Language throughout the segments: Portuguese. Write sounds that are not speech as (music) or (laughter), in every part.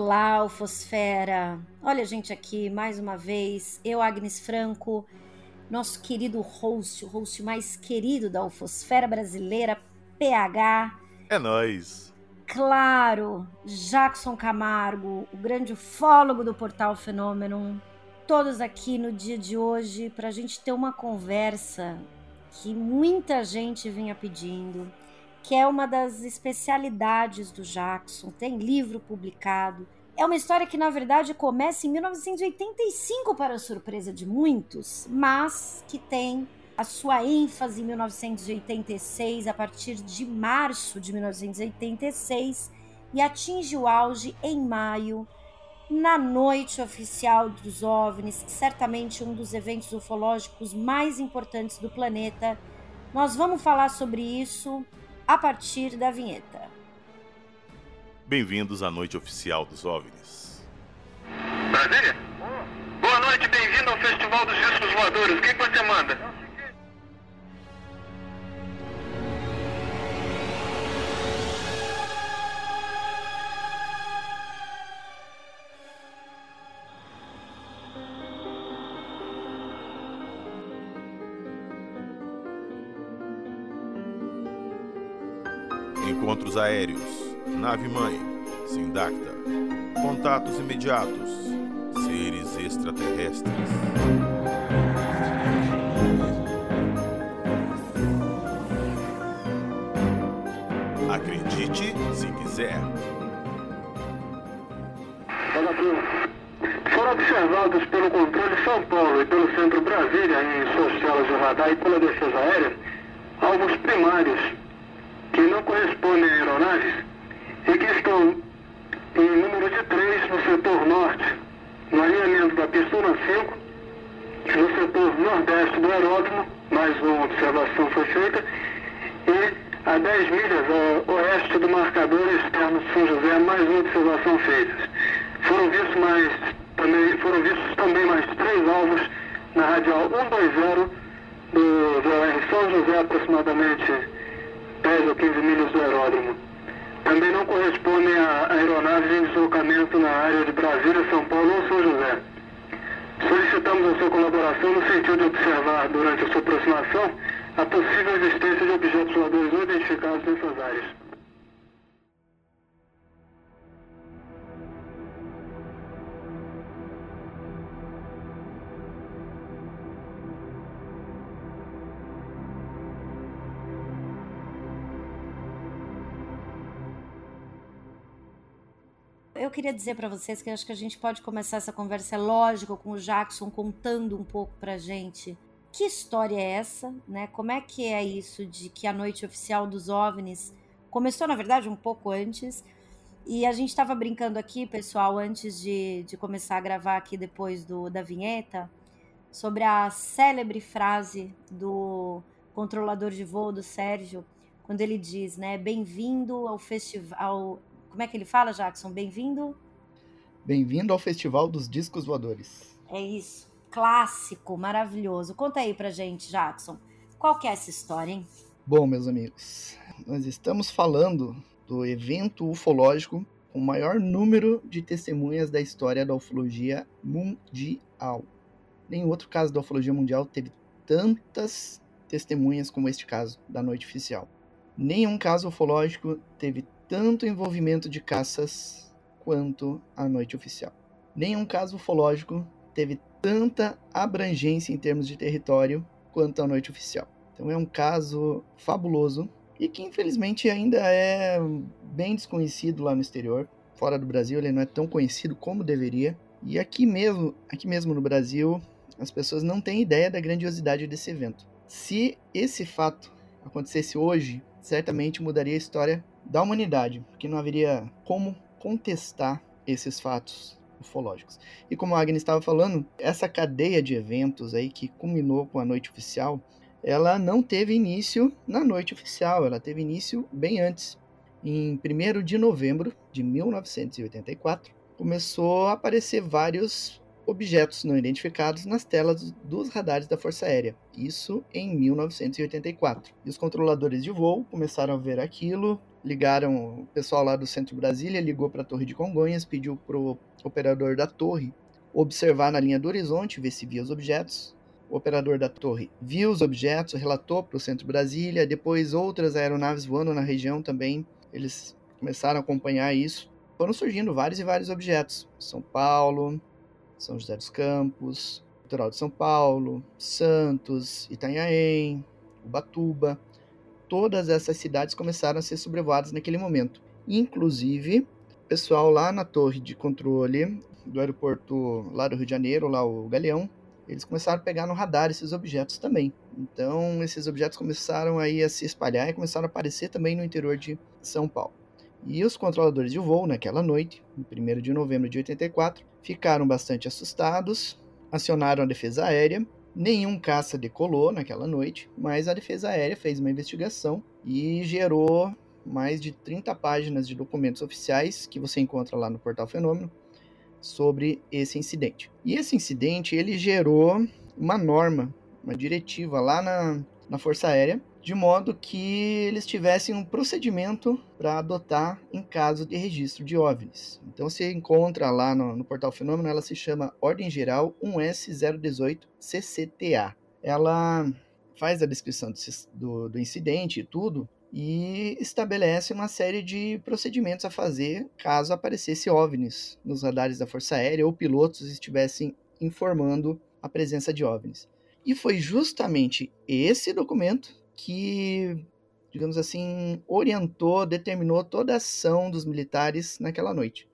Olá, Ufosfera! Olha a gente aqui mais uma vez, eu, Agnes Franco, nosso querido host, o host mais querido da Ufosfera brasileira, PH. É nós. Claro, Jackson Camargo, o grande ufólogo do portal Fenômeno. Todos aqui no dia de hoje para a gente ter uma conversa que muita gente vinha pedindo que é uma das especialidades do Jackson, tem livro publicado. É uma história que, na verdade, começa em 1985, para a surpresa de muitos, mas que tem a sua ênfase em 1986, a partir de março de 1986, e atinge o auge em maio, na noite oficial dos OVNIs, certamente um dos eventos ufológicos mais importantes do planeta. Nós vamos falar sobre isso a partir da vinheta. Bem-vindos à noite oficial dos OVNIs. Brasília? Boa noite, bem-vindo ao Festival dos Discos Voadores. O que, que você manda? Encontros aéreos. Nave-mãe. Sindacta. Contatos imediatos. Seres extraterrestres. Acredite se quiser. Foram observados pelo controle São Paulo e pelo Centro Brasília em suas telas de radar e pela defesa aérea alvos primários correspondem a aeronaves e que estão em número de três no setor norte, no alinhamento da pistona 5, no setor nordeste do aeródromo, mais uma observação foi feita, e a 10 milhas a oeste do marcador externo de São José, mais uma observação feita. Foram vistos, mais, também, foram vistos também mais três alvos na radial 120 do VOR São José, aproximadamente 10 ou 15 milhas do aeródromo. Também não correspondem a aeronaves em deslocamento na área de Brasília, São Paulo ou São José. Solicitamos a sua colaboração no sentido de observar, durante a sua aproximação, a possível existência de objetos voadores não identificados nessas áreas. Eu queria dizer para vocês que acho que a gente pode começar essa conversa, é lógico, com o Jackson contando um pouco pra gente que história é essa, né? Como é que é isso de que a noite oficial dos OVNIs começou, na verdade, um pouco antes. E a gente estava brincando aqui, pessoal, antes de, de começar a gravar aqui depois do, da vinheta, sobre a célebre frase do controlador de voo do Sérgio, quando ele diz, né, bem-vindo ao festival, como é que ele fala, Jackson? Bem-vindo? Bem-vindo ao Festival dos Discos Voadores. É isso. Clássico, maravilhoso. Conta aí pra gente, Jackson. Qual que é essa história, hein? Bom, meus amigos, nós estamos falando do evento ufológico com o maior número de testemunhas da história da ufologia mundial. Nenhum outro caso da ufologia mundial teve tantas testemunhas como este caso da noite oficial. Nenhum caso ufológico teve tanto envolvimento de caças quanto a noite oficial. Nenhum caso ufológico teve tanta abrangência em termos de território quanto a noite oficial. Então é um caso fabuloso e que infelizmente ainda é bem desconhecido lá no exterior. Fora do Brasil ele não é tão conhecido como deveria. E aqui mesmo, aqui mesmo no Brasil, as pessoas não têm ideia da grandiosidade desse evento. Se esse fato acontecesse hoje, certamente mudaria a história da humanidade, porque não haveria como contestar esses fatos ufológicos. E como a Agnes estava falando, essa cadeia de eventos aí que culminou com a noite oficial, ela não teve início na noite oficial, ela teve início bem antes. Em 1 de novembro de 1984, começou a aparecer vários objetos não identificados nas telas dos radares da Força Aérea. Isso em 1984. E os controladores de voo começaram a ver aquilo ligaram, o pessoal lá do Centro Brasília ligou para a Torre de Congonhas, pediu pro operador da torre observar na linha do horizonte, ver se via os objetos. O operador da torre viu os objetos, relatou para o Centro Brasília, depois outras aeronaves voando na região também, eles começaram a acompanhar isso. Foram surgindo vários e vários objetos. São Paulo, São José dos Campos, Litoral de São Paulo, Santos, Itanhaém, Ubatuba. Todas essas cidades começaram a ser sobrevoadas naquele momento. Inclusive, o pessoal lá na torre de controle do aeroporto lá do Rio de Janeiro, lá o Galeão, eles começaram a pegar no radar esses objetos também. Então, esses objetos começaram aí a se espalhar e começaram a aparecer também no interior de São Paulo. E os controladores de voo, naquela noite, no 1 de novembro de 84, ficaram bastante assustados, acionaram a defesa aérea. Nenhum caça decolou naquela noite, mas a defesa aérea fez uma investigação e gerou mais de 30 páginas de documentos oficiais que você encontra lá no portal Fenômeno sobre esse incidente. E esse incidente ele gerou uma norma, uma diretiva lá na, na Força Aérea, de modo que eles tivessem um procedimento para adotar em caso de registro de OVNIs. Então você encontra lá no, no portal Fenômeno, ela se chama Ordem Geral 1S018 CCTA. Ela faz a descrição do, do, incidente e tudo, e estabelece uma série de procedimentos a fazer caso aparecesse OVNIs nos radares da Força Aérea ou pilotos estivessem informando a presença de OVNIs. E foi justamente esse documento que, digamos assim, orientou, determinou toda a ação dos militares naquela noite.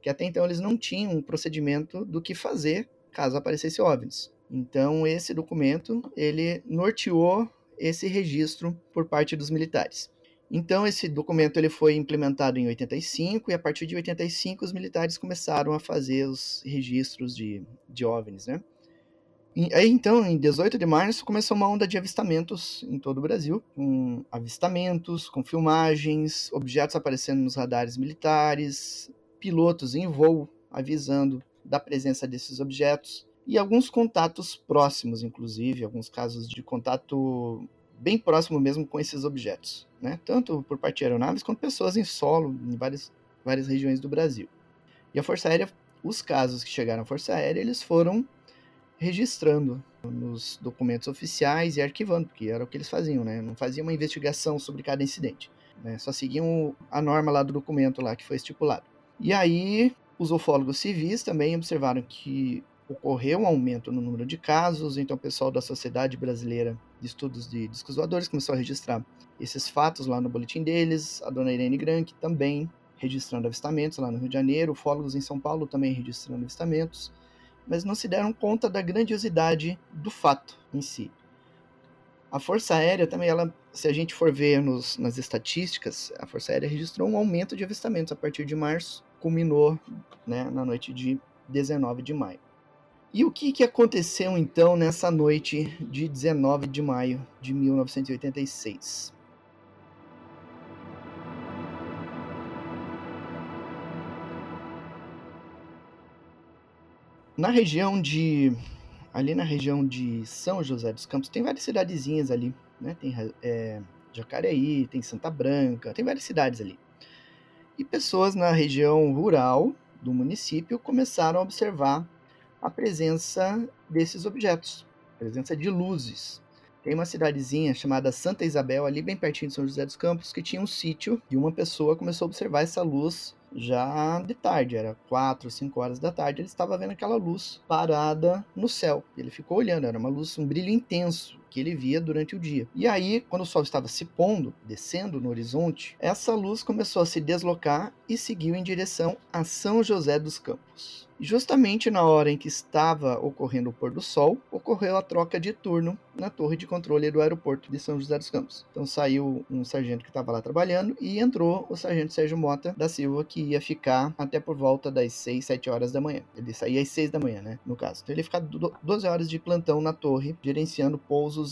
Que até então eles não tinham um procedimento do que fazer caso aparecesse OVNIs. Então esse documento, ele norteou esse registro por parte dos militares. Então esse documento ele foi implementado em 85 e a partir de 85 os militares começaram a fazer os registros de, de OVNIs, né? E aí então, em 18 de março, começou uma onda de avistamentos em todo o Brasil, com avistamentos, com filmagens, objetos aparecendo nos radares militares, pilotos em voo avisando da presença desses objetos e alguns contatos próximos, inclusive, alguns casos de contato bem próximo mesmo com esses objetos, né? tanto por parte de aeronaves quanto pessoas em solo em várias, várias regiões do Brasil. E a Força Aérea, os casos que chegaram à Força Aérea, eles foram registrando nos documentos oficiais e arquivando, porque era o que eles faziam, né? Não faziam uma investigação sobre cada incidente, né? Só seguiam a norma lá do documento lá que foi estipulado. E aí, os ufólogos civis também observaram que ocorreu um aumento no número de casos, então o pessoal da Sociedade Brasileira de Estudos de Discos Voadores começou a registrar esses fatos lá no boletim deles, a dona Irene Grank também registrando avistamentos lá no Rio de Janeiro, ufólogos em São Paulo também registrando avistamentos, mas não se deram conta da grandiosidade do fato em si. A Força Aérea também, ela, se a gente for ver nos, nas estatísticas, a Força Aérea registrou um aumento de avistamentos a partir de março, culminou né, na noite de 19 de maio. E o que, que aconteceu então nessa noite de 19 de maio de 1986? Na região de. Ali na região de São José dos Campos, tem várias cidadezinhas ali, né? Tem é, Jacareí, tem Santa Branca, tem várias cidades ali. E pessoas na região rural do município começaram a observar a presença desses objetos, a presença de luzes. Tem uma cidadezinha chamada Santa Isabel, ali bem pertinho de São José dos Campos, que tinha um sítio e uma pessoa começou a observar essa luz já de tarde, era 4, 5 horas da tarde, ele estava vendo aquela luz parada no céu. Ele ficou olhando, era uma luz, um brilho intenso que ele via durante o dia. E aí, quando o sol estava se pondo, descendo no horizonte, essa luz começou a se deslocar e seguiu em direção a São José dos Campos. Justamente na hora em que estava ocorrendo o pôr do sol, ocorreu a troca de turno na torre de controle do aeroporto de São José dos Campos. Então saiu um sargento que estava lá trabalhando e entrou o sargento Sérgio Mota da Silva, que ia ficar até por volta das 6, 7 horas da manhã. Ele saía às 6 da manhã, né? No caso. Então ele ia ficar 12 horas de plantão na torre, gerenciando pousos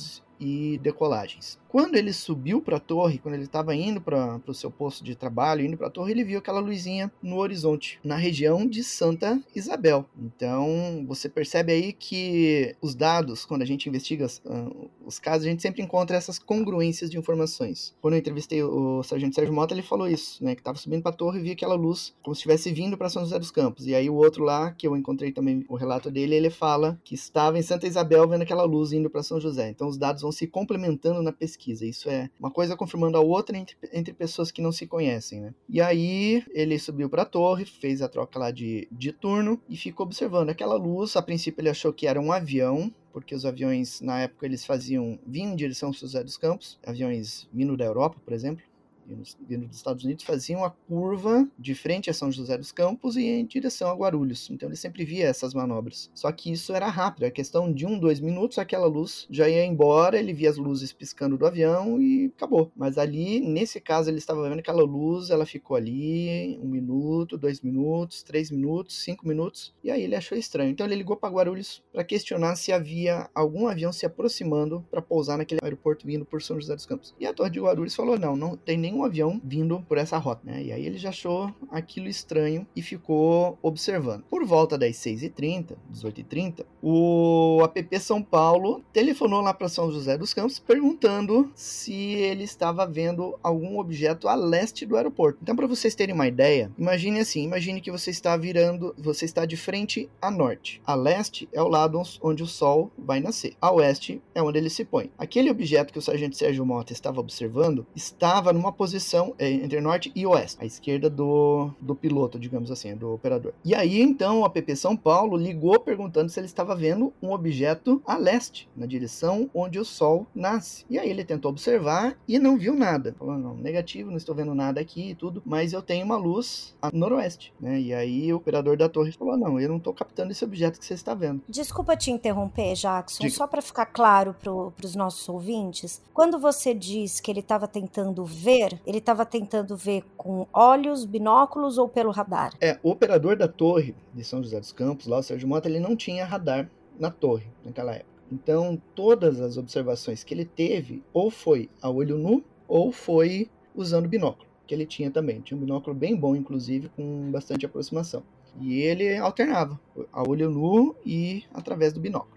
e decolagens. Quando ele subiu para a torre, quando ele estava indo para o seu posto de trabalho, indo para a torre, ele viu aquela luzinha no horizonte, na região de Santa Isabel. Então, você percebe aí que os dados, quando a gente investiga uh, os casos, a gente sempre encontra essas congruências de informações. Quando eu entrevistei o sargento Sérgio Mota, ele falou isso, né, que estava subindo para a torre e via aquela luz como se estivesse vindo para São José dos Campos. E aí o outro lá, que eu encontrei também o relato dele, ele fala que estava em Santa Isabel vendo aquela luz indo para São José. Então, os dados vão se complementando na pesquisa. Isso é uma coisa confirmando a outra entre, entre pessoas que não se conhecem, né? E aí ele subiu para a torre, fez a troca lá de, de turno e ficou observando aquela luz. A princípio ele achou que era um avião, porque os aviões na época eles faziam vinham em direção ao José dos Campos, aviões vindo da Europa, por exemplo vindo dos Estados Unidos, faziam a curva de frente a São José dos Campos e em direção a Guarulhos. Então ele sempre via essas manobras. Só que isso era rápido, a questão de um, dois minutos, aquela luz já ia embora, ele via as luzes piscando do avião e acabou. Mas ali, nesse caso, ele estava vendo aquela luz, ela ficou ali um minuto, dois minutos, três minutos, cinco minutos, e aí ele achou estranho. Então ele ligou para Guarulhos para questionar se havia algum avião se aproximando para pousar naquele aeroporto vindo por São José dos Campos. E a Torre de Guarulhos falou: não, não tem nenhum nenhum avião vindo por essa rota, né? E aí ele já achou aquilo estranho e ficou observando. Por volta das 6h30, 18h30, o APP São Paulo telefonou lá para São José dos Campos perguntando se ele estava vendo algum objeto a leste do aeroporto. Então, para vocês terem uma ideia, imagine assim: imagine que você está virando, você está de frente a norte. A leste é o lado onde o sol vai nascer. A oeste é onde ele se põe. Aquele objeto que o sargento Sérgio Mota estava observando estava numa posição é, entre norte e oeste, à esquerda do, do piloto, digamos assim, do operador. E aí então o APP São Paulo ligou perguntando se ele estava vendo um objeto a leste, na direção onde o sol nasce. E aí ele tentou observar e não viu nada. Falou: não, negativo, não estou vendo nada aqui e tudo, mas eu tenho uma luz a noroeste, né? E aí o operador da torre falou: não, eu não estou captando esse objeto que você está vendo. Desculpa te interromper, Jackson, Diga. só para ficar claro para os nossos ouvintes, quando você diz que ele estava tentando ver ele estava tentando ver com olhos, binóculos ou pelo radar? É, o operador da torre de São José dos Campos, lá o Sérgio Mota, ele não tinha radar na torre naquela época. Então, todas as observações que ele teve, ou foi a olho nu, ou foi usando binóculo, que ele tinha também. Tinha um binóculo bem bom, inclusive, com bastante aproximação. E ele alternava a olho nu e através do binóculo.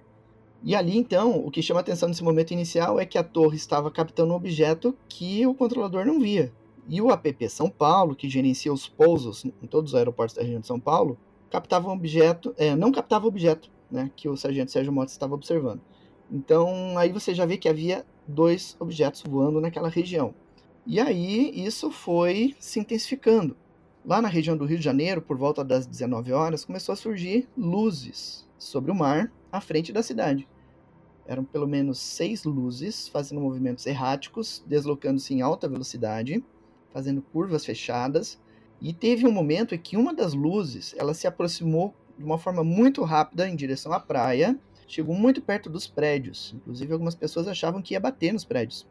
E ali, então, o que chama atenção nesse momento inicial é que a torre estava captando um objeto que o controlador não via. E o APP São Paulo, que gerencia os pousos em todos os aeroportos da região de São Paulo, captava um objeto, é, não captava o objeto né, que o sargento Sérgio Motta estava observando. Então, aí você já vê que havia dois objetos voando naquela região. E aí, isso foi se intensificando. Lá na região do Rio de Janeiro, por volta das 19 horas, começou a surgir luzes sobre o mar à frente da cidade. Eram pelo menos seis luzes fazendo movimentos erráticos, deslocando-se em alta velocidade, fazendo curvas fechadas. E teve um momento em que uma das luzes ela se aproximou de uma forma muito rápida em direção à praia, chegou muito perto dos prédios. Inclusive, algumas pessoas achavam que ia bater nos prédios.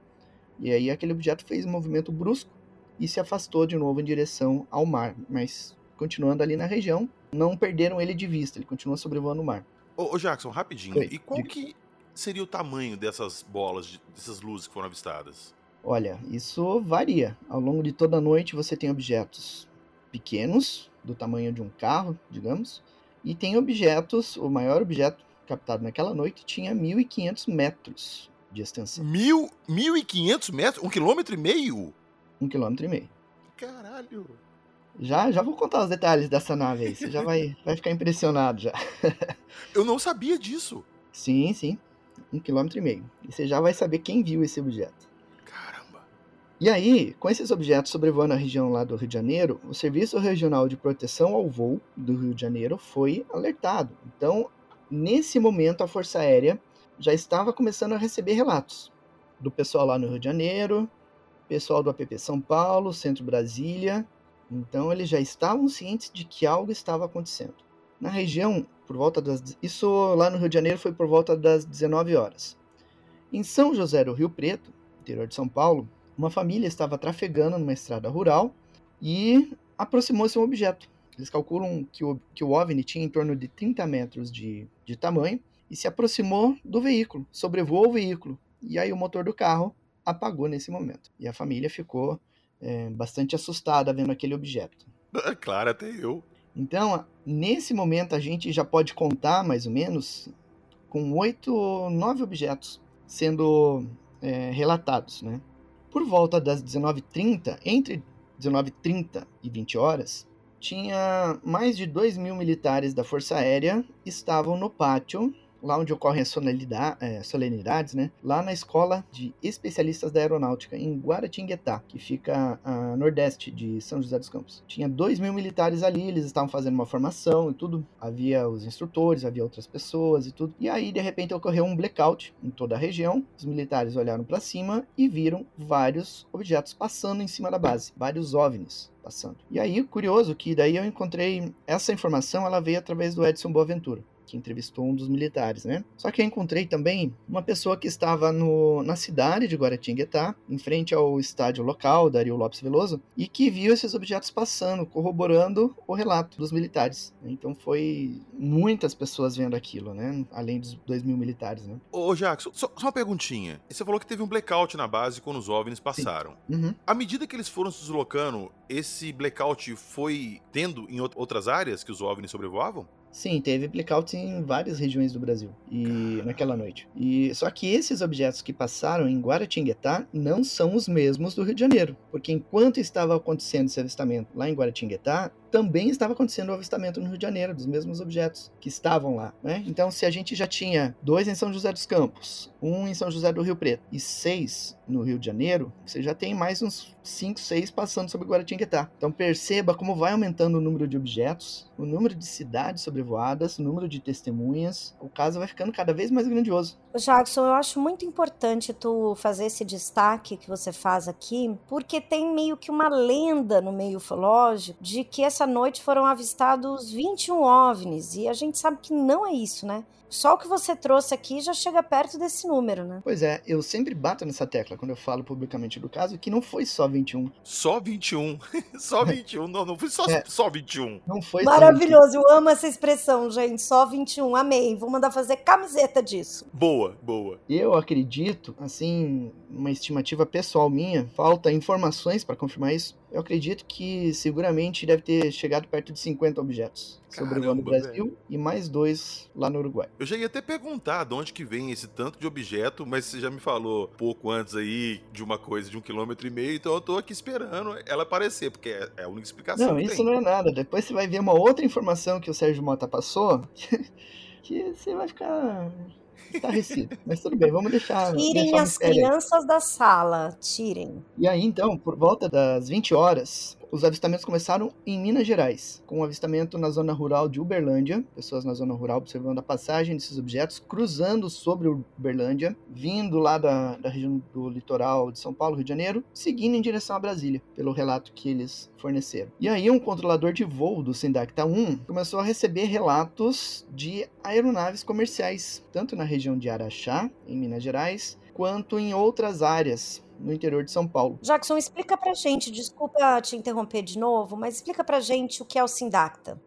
E aí, aquele objeto fez um movimento brusco e se afastou de novo em direção ao mar, mas continuando ali na região, não perderam ele de vista, ele continua sobrevoando o mar. Ô, ô Jackson, rapidinho, Oi, e qual que seria o tamanho dessas bolas, dessas luzes que foram avistadas? Olha, isso varia. Ao longo de toda a noite você tem objetos pequenos, do tamanho de um carro, digamos, e tem objetos, o maior objeto captado naquela noite tinha 1.500 metros de extensão. Mil, 1.500 metros? Um quilômetro e meio? Um quilômetro e meio. Caralho! Já, já vou contar os detalhes dessa nave aí, você já vai, (laughs) vai ficar impressionado já. Eu não sabia disso. Sim, sim um quilômetro e meio. E você já vai saber quem viu esse objeto. Caramba! E aí, com esses objetos sobrevoando a região lá do Rio de Janeiro, o Serviço Regional de Proteção ao Voo do Rio de Janeiro foi alertado. Então, nesse momento, a Força Aérea já estava começando a receber relatos do pessoal lá no Rio de Janeiro, pessoal do APP São Paulo, Centro Brasília. Então, eles já estavam cientes de que algo estava acontecendo. Na região, por volta das. Isso lá no Rio de Janeiro foi por volta das 19 horas. Em São José do Rio Preto, interior de São Paulo, uma família estava trafegando numa estrada rural e aproximou-se um objeto. Eles calculam que o, que o OVNI tinha em torno de 30 metros de, de tamanho e se aproximou do veículo, sobrevoou o veículo. e aí o motor do carro apagou nesse momento. E a família ficou é, bastante assustada vendo aquele objeto. (laughs) Claro, até eu. Então, nesse momento, a gente já pode contar mais ou menos com oito, nove objetos sendo é, relatados, né? Por volta das 19h30, entre 19h30 e 20 horas, tinha mais de 2 mil militares da Força Aérea estavam no pátio lá onde ocorrem as é, solenidades, né? Lá na Escola de Especialistas da Aeronáutica, em Guaratinguetá, que fica a nordeste de São José dos Campos. Tinha dois mil militares ali, eles estavam fazendo uma formação e tudo. Havia os instrutores, havia outras pessoas e tudo. E aí, de repente, ocorreu um blackout em toda a região. Os militares olharam para cima e viram vários objetos passando em cima da base, vários OVNIs passando. E aí, curioso que daí eu encontrei essa informação, ela veio através do Edson Boaventura que entrevistou um dos militares, né? Só que eu encontrei também uma pessoa que estava no, na cidade de Guaratinguetá, em frente ao estádio local, Dario Lopes Veloso, e que viu esses objetos passando, corroborando o relato dos militares. Então foi muitas pessoas vendo aquilo, né? Além dos dois mil militares, né? Ô, Jackson, só, só uma perguntinha. Você falou que teve um blackout na base quando os OVNIs passaram. Uhum. À medida que eles foram se deslocando, esse blackout foi tendo em outras áreas que os OVNIs sobrevoavam? Sim, teve blackouts em várias regiões do Brasil e naquela noite. E só que esses objetos que passaram em Guaratinguetá não são os mesmos do Rio de Janeiro, porque enquanto estava acontecendo esse avistamento lá em Guaratinguetá, também estava acontecendo o avistamento no Rio de Janeiro dos mesmos objetos que estavam lá, né? Então, se a gente já tinha dois em São José dos Campos, um em São José do Rio Preto e seis no Rio de Janeiro, você já tem mais uns cinco, seis passando sobre Guaratinguetá. Então, perceba como vai aumentando o número de objetos, o número de cidades sobrevoadas, o número de testemunhas. O caso vai ficando cada vez mais grandioso. Jackson, eu acho muito importante tu fazer esse destaque que você faz aqui, porque tem meio que uma lenda no meio ufológico de que essa noite foram avistados 21 OVNIs, e a gente sabe que não é isso, né? Só o que você trouxe aqui já chega perto desse número, né? Pois é, eu sempre bato nessa tecla quando eu falo publicamente do caso, que não foi só 21. Só 21. (laughs) só 21. não, não foi só, é. só 21. Não foi Maravilhoso, eu amo essa expressão, gente. Só 21. Amei. Vou mandar fazer camiseta disso. Boa, boa. Eu acredito, assim, uma estimativa pessoal minha, falta informações para confirmar isso eu acredito que seguramente deve ter chegado perto de 50 objetos sobrevoando o Brasil velho. e mais dois lá no Uruguai. Eu cheguei até a perguntar de onde que vem esse tanto de objeto, mas você já me falou pouco antes aí de uma coisa de um quilômetro e meio, então eu tô aqui esperando ela aparecer, porque é, é a única explicação. Não, isso tem. não é nada. Depois você vai ver uma outra informação que o Sérgio Mota passou, (laughs) que você vai ficar estarrecido. Mas tudo bem, vamos deixar. Tirem deixar as crianças aí. da sala, tirem. E aí, então, por volta das 20 horas, os avistamentos começaram em Minas Gerais, com um avistamento na zona rural de Uberlândia, pessoas na zona rural observando a passagem desses objetos, cruzando sobre Uberlândia, vindo lá da, da região do litoral de São Paulo, Rio de Janeiro, seguindo em direção a Brasília, pelo relato que eles forneceram. E aí um controlador de voo do Sindacta 1 começou a receber relatos de aeronaves comerciais, tanto na região de Araxá, em Minas Gerais, quanto em outras áreas no interior de São Paulo. Jackson, explica pra gente, desculpa te interromper de novo, mas explica pra gente o que é o Sindacta.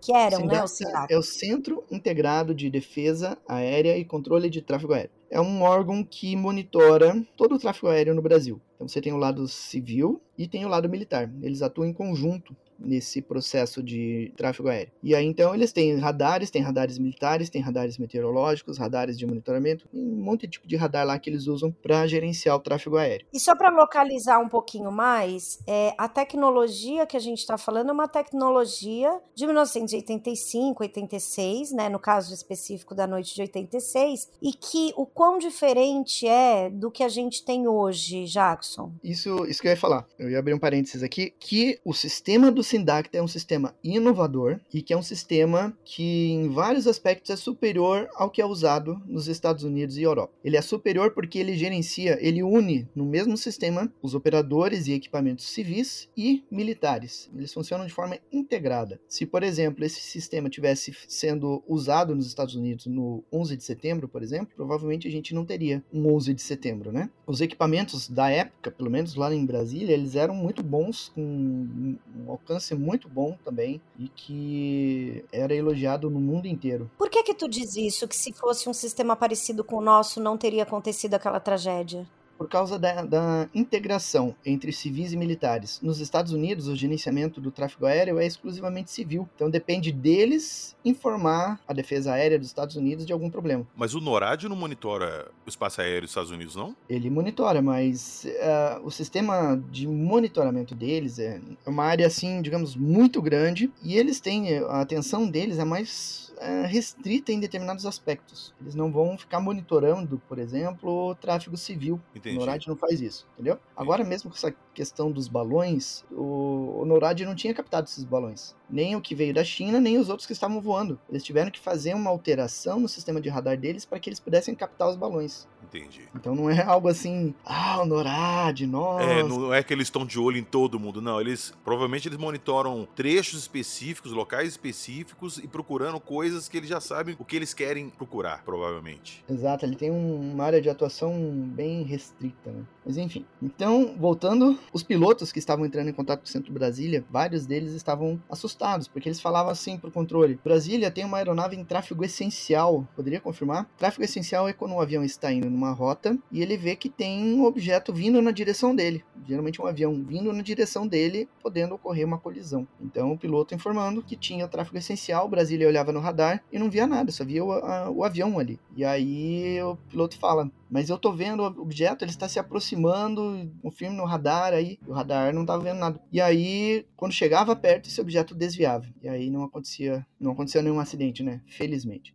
Que eram, Sindacta né, o Sindacta. É o Centro Integrado de Defesa Aérea e Controle de Tráfego Aéreo. É um órgão que monitora todo o tráfego aéreo no Brasil. Então você tem o lado civil e tem o lado militar. Eles atuam em conjunto nesse processo de tráfego aéreo. E aí então eles têm radares, tem radares militares, tem radares meteorológicos, radares de monitoramento, um monte de tipo de radar lá que eles usam para gerenciar o tráfego aéreo. E só para localizar um pouquinho mais, é, a tecnologia que a gente está falando é uma tecnologia de 1985, 86, né, no caso específico da noite de 86, e que o quão diferente é do que a gente tem hoje, Jackson? Isso, isso que eu ia falar. Eu ia abrir um parênteses aqui, que o sistema do Sindacta é um sistema inovador e que é um sistema que, em vários aspectos, é superior ao que é usado nos Estados Unidos e Europa. Ele é superior porque ele gerencia, ele une no mesmo sistema os operadores e equipamentos civis e militares. Eles funcionam de forma integrada. Se, por exemplo, esse sistema tivesse sendo usado nos Estados Unidos no 11 de setembro, por exemplo, provavelmente a gente não teria um 11 de setembro, né? Os equipamentos da época, pelo menos lá em Brasília, eles eram muito bons, com um alcance lance muito bom também e que era elogiado no mundo inteiro. Por que que tu diz isso? Que se fosse um sistema parecido com o nosso, não teria acontecido aquela tragédia? Por causa da, da, integração entre civis e militares. Nos Estados Unidos, o gerenciamento do tráfego aéreo é exclusivamente civil, então depende deles informar a defesa aérea dos Estados Unidos de algum problema. Mas o NORAD não monitora o espaço aéreo dos Estados Unidos, não? Ele monitora, mas uh, o sistema de monitoramento deles é uma área, assim, digamos, muito grande e eles têm, a atenção deles é mais é, restrita em determinados aspectos. Eles não vão ficar monitorando, por exemplo, o tráfego civil. Entendi. O NORAD não faz isso, entendeu? Entendi. Agora mesmo com essa questão dos balões, o, o NORAD não tinha captado esses balões. Nem o que veio da China, nem os outros que estavam voando. Eles tiveram que fazer uma alteração no sistema de radar deles para que eles pudessem captar os balões. Entendi. Então não é algo assim, ah, o NORAD, nossa. É, não é que eles estão de olho em todo mundo, não. Eles provavelmente eles monitoram trechos específicos, locais específicos e procurando coisas que eles já sabem o que eles querem procurar, provavelmente. Exato, ele tem um, uma área de atuação bem restrita, né? Mas enfim. Então, voltando, os pilotos que estavam entrando em contato com o Centro Brasília, vários deles estavam assustados, porque eles falavam assim pro controle: Brasília tem uma aeronave em tráfego essencial. Poderia confirmar? Tráfego essencial é quando um avião está indo numa rota e ele vê que tem um objeto vindo na direção dele. Geralmente um avião vindo na direção dele, podendo ocorrer uma colisão. Então, o piloto informando que tinha tráfego essencial, Brasília olhava no radar e não via nada, só via o, a, o avião ali. E aí o piloto fala: mas eu tô vendo o objeto, ele está se aproximando, confirme no radar aí, o radar não tava vendo nada. E aí, quando chegava perto, esse objeto desviava. E aí não acontecia, não aconteceu nenhum acidente, né? Felizmente.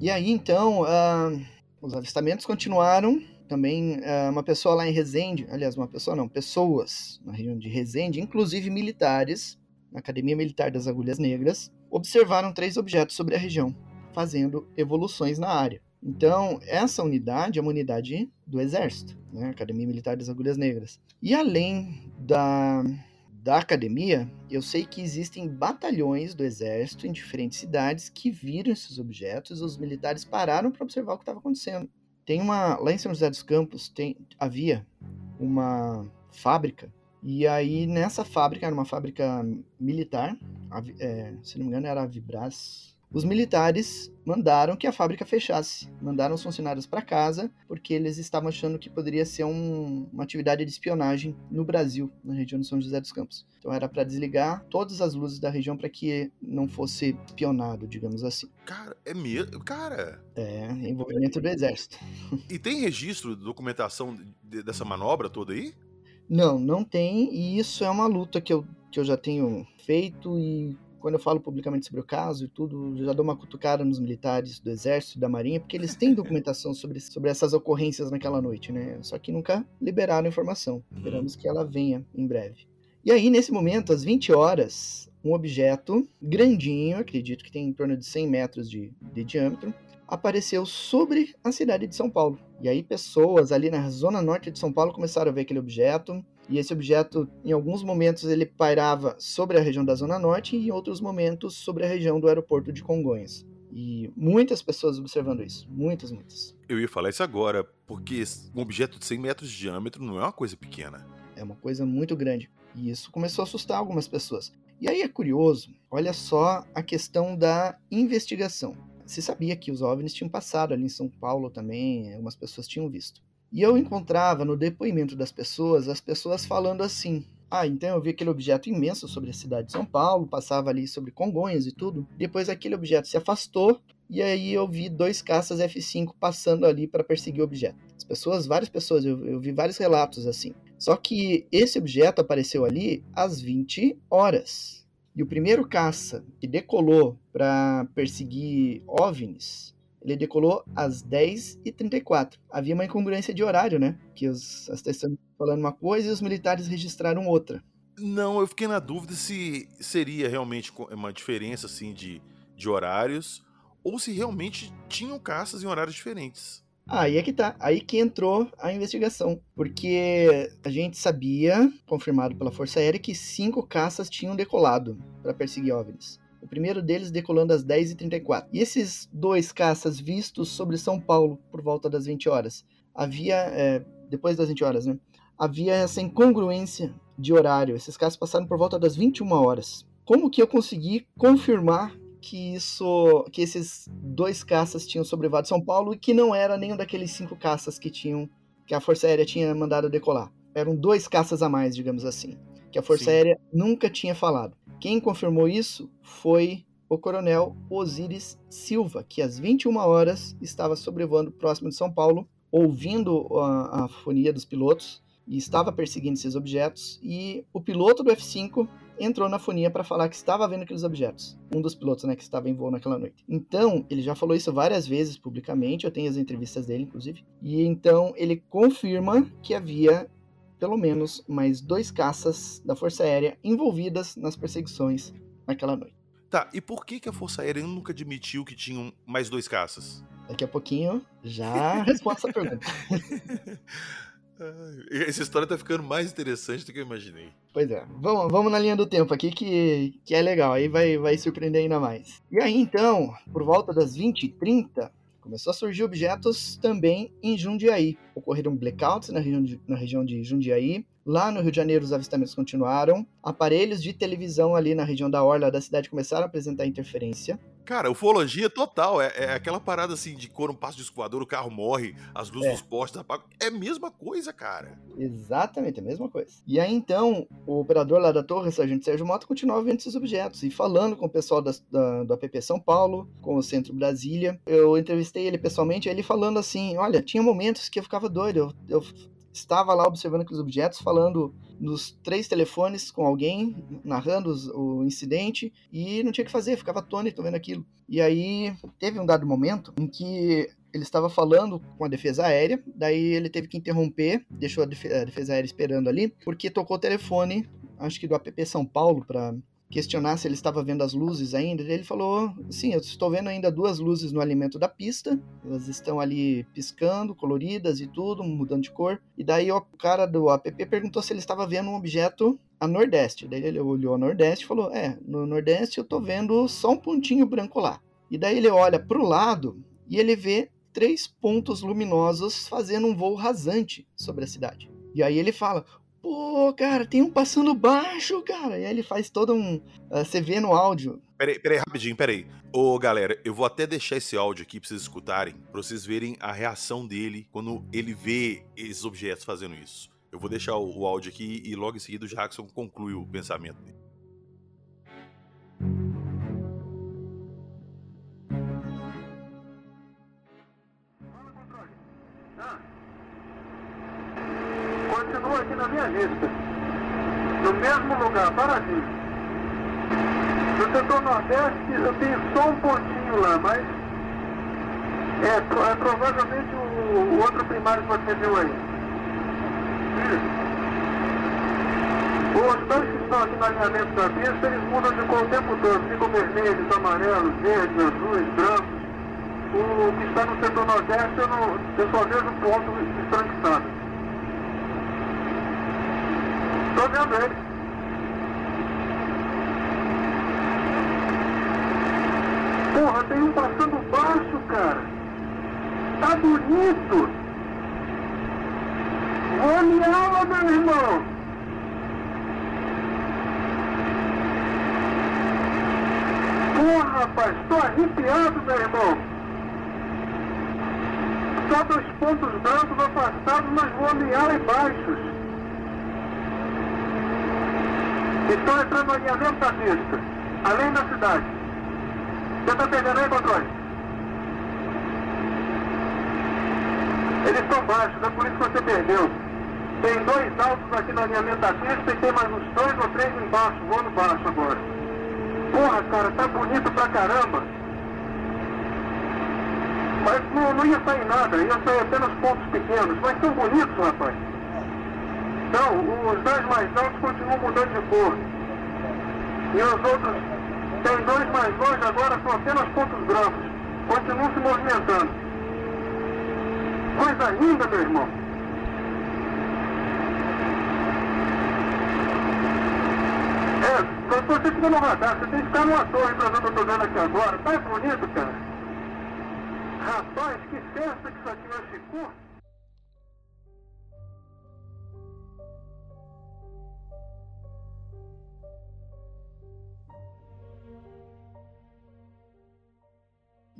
E aí, então, uh, os avistamentos continuaram também uh, uma pessoa lá em Resende, aliás, uma pessoa não, pessoas na região de Resende, inclusive militares, na Academia Militar das Agulhas Negras, observaram três objetos sobre a região, fazendo evoluções na área. Então, essa unidade é uma unidade do Exército, né? Academia Militar das Agulhas Negras. E além da, da academia, eu sei que existem batalhões do Exército em diferentes cidades que viram esses objetos os militares pararam para observar o que estava acontecendo. Tem uma. Lá em São José dos Campos tem, havia uma fábrica. E aí, nessa fábrica, era uma fábrica militar, é, se não me engano, era a Vibras os militares mandaram que a fábrica fechasse, mandaram os funcionários para casa, porque eles estavam achando que poderia ser um, uma atividade de espionagem no Brasil, na região de São José dos Campos. Então era para desligar todas as luzes da região para que não fosse espionado, digamos assim. Cara, é mesmo? Cara. É, envolvimento do exército. E tem registro, documentação dessa manobra toda aí? Não, não tem, e isso é uma luta que eu, que eu já tenho feito e quando eu falo publicamente sobre o caso e tudo, já dou uma cutucada nos militares do Exército e da Marinha, porque eles têm documentação sobre, sobre essas ocorrências naquela noite, né? Só que nunca liberaram informação. Uhum. Esperamos que ela venha em breve. E aí, nesse momento, às 20 horas, um objeto grandinho, acredito que tem em torno de 100 metros de, de diâmetro, apareceu sobre a cidade de São Paulo. E aí pessoas ali na zona norte de São Paulo começaram a ver aquele objeto, e esse objeto, em alguns momentos, ele pairava sobre a região da Zona Norte e em outros momentos sobre a região do aeroporto de Congonhas. E muitas pessoas observando isso. Muitas, muitas. Eu ia falar isso agora, porque um objeto de 100 metros de diâmetro não é uma coisa pequena. É uma coisa muito grande. E isso começou a assustar algumas pessoas. E aí é curioso, olha só a questão da investigação. Se sabia que os OVNIs tinham passado ali em São Paulo também, algumas pessoas tinham visto. E eu encontrava no depoimento das pessoas, as pessoas falando assim: ah, então eu vi aquele objeto imenso sobre a cidade de São Paulo, passava ali sobre Congonhas e tudo. Depois aquele objeto se afastou e aí eu vi dois caças F5 passando ali para perseguir o objeto. As pessoas, várias pessoas, eu, eu vi vários relatos assim. Só que esse objeto apareceu ali às 20 horas. E o primeiro caça que decolou para perseguir OVNIs ele decolou às 10h34. Havia uma incongruência de horário, né? Que os, as testemunhas falando uma coisa e os militares registraram outra. Não, eu fiquei na dúvida se seria realmente uma diferença assim de, de horários ou se realmente tinham caças em horários diferentes. Aí é que tá, aí que entrou a investigação, porque a gente sabia, confirmado pela Força Aérea, que cinco caças tinham decolado para perseguir OVNIs. O primeiro deles decolando às 10h34. E esses dois caças vistos sobre São Paulo por volta das 20 horas. Havia, é, depois das 20 horas, né? Havia essa incongruência de horário. Esses caças passaram por volta das 21 horas. Como que eu consegui confirmar que isso, que esses dois caças tinham sobrevoado São Paulo e que não era nenhum daqueles cinco caças que tinham que a Força Aérea tinha mandado decolar. Eram dois caças a mais, digamos assim, que a Força Sim. Aérea nunca tinha falado. Quem confirmou isso foi o coronel Osiris Silva, que às 21 horas estava sobrevoando próximo de São Paulo, ouvindo a, a fonia dos pilotos e estava perseguindo esses objetos. E o piloto do F-5 entrou na fonia para falar que estava vendo aqueles objetos. Um dos pilotos, né, que estava em voo naquela noite. Então, ele já falou isso várias vezes publicamente, eu tenho as entrevistas dele, inclusive. E então ele confirma que havia pelo menos mais dois caças da Força Aérea envolvidas nas perseguições naquela noite. Tá, e por que, que a Força Aérea nunca admitiu que tinham mais dois caças? Daqui a pouquinho já (laughs) respondo essa pergunta. Essa história tá ficando mais interessante do que eu imaginei. Pois é. Vamos, vamos na linha do tempo aqui que, que é legal. Aí vai, vai surpreender ainda mais. E aí, então, por volta das 20h30, começou a surgir objetos também em Jundiaí. Ocorreram blackouts na região de, na região de Jundiaí. Lá no Rio de Janeiro, os avistamentos continuaram. Aparelhos de televisão ali na região da orla da cidade começaram a apresentar interferência. Cara, ufologia total. É, é aquela parada assim de quando passa de escoador, o carro morre, as luzes é. dos postes apagam. É a mesma coisa, cara. Exatamente, a mesma coisa. E aí então, o operador lá da torre, sargento Sérgio Mota, continuava vendo esses objetos e falando com o pessoal da, da, do APP São Paulo, com o Centro Brasília. Eu entrevistei ele pessoalmente, ele falando assim: olha, tinha momentos que eu ficava doido. Eu, eu estava lá observando aqueles objetos, falando nos três telefones com alguém, narrando os, o incidente, e não tinha o que fazer, ficava atônito vendo aquilo. E aí teve um dado momento em que ele estava falando com a defesa aérea, daí ele teve que interromper, deixou a defesa aérea esperando ali, porque tocou o telefone, acho que do APP São Paulo, para questionar se ele estava vendo as luzes ainda, ele falou: sim, eu estou vendo ainda duas luzes no alimento da pista, elas estão ali piscando, coloridas e tudo, mudando de cor. E daí o cara do app perguntou se ele estava vendo um objeto a nordeste. Daí ele olhou a nordeste e falou: é, no nordeste eu estou vendo só um pontinho branco lá. E daí ele olha para o lado e ele vê três pontos luminosos fazendo um voo rasante sobre a cidade. E aí ele fala: Pô, cara, tem um passando baixo, cara. E aí ele faz todo um. Uh, você vê no áudio. Peraí, peraí, rapidinho, peraí. Ô, galera, eu vou até deixar esse áudio aqui pra vocês escutarem, pra vocês verem a reação dele quando ele vê esses objetos fazendo isso. Eu vou deixar o, o áudio aqui e logo em seguida o Jackson conclui o pensamento dele. Na minha lista. No mesmo lugar, paradinho. No setor nordeste eu tenho só um pontinho lá, mas é, é provavelmente o, o, outro primário que você viu aí. Os dois que estão aqui no alinhamento da pista, eles mudam de cor o tempo todo. Ficam vermelhos, amarelos, verdes, azuis, brancos. O que está no setor nordeste, eu, não, eu só vejo ponto estranguçado. Tô vendo ele. Porra, tem um passando baixo, cara. Tá bonito. Olha aula, meu irmão. Porra, rapaz, tô arrepiado, meu irmão. Só dois pontos brancos afastados, mas em ala e baixos. Estão entrando no alinhamento da pista, além da cidade. Você está pegando aí, controle? Eles estão baixos, é por isso que você perdeu. Tem dois altos aqui no alinhamento da pista e tem mais uns dois ou três embaixo, voando baixo agora. Porra, cara, tá bonito pra caramba. Mas não, não ia sair nada, ia sair apenas pontos pequenos. Mas tão bonitos, rapaz. Não, os dois mais altos continuam mudando de cor. E os outros, tem dois mais longe agora, são apenas pontos brancos. Continuam se movimentando. Coisa linda, meu irmão. É, você fica no radar, você tem que ficar numa torre pra ver o que eu tô vendo aqui agora. Tá bonito, cara. Rapaz, que festa que isso aqui vai ficou.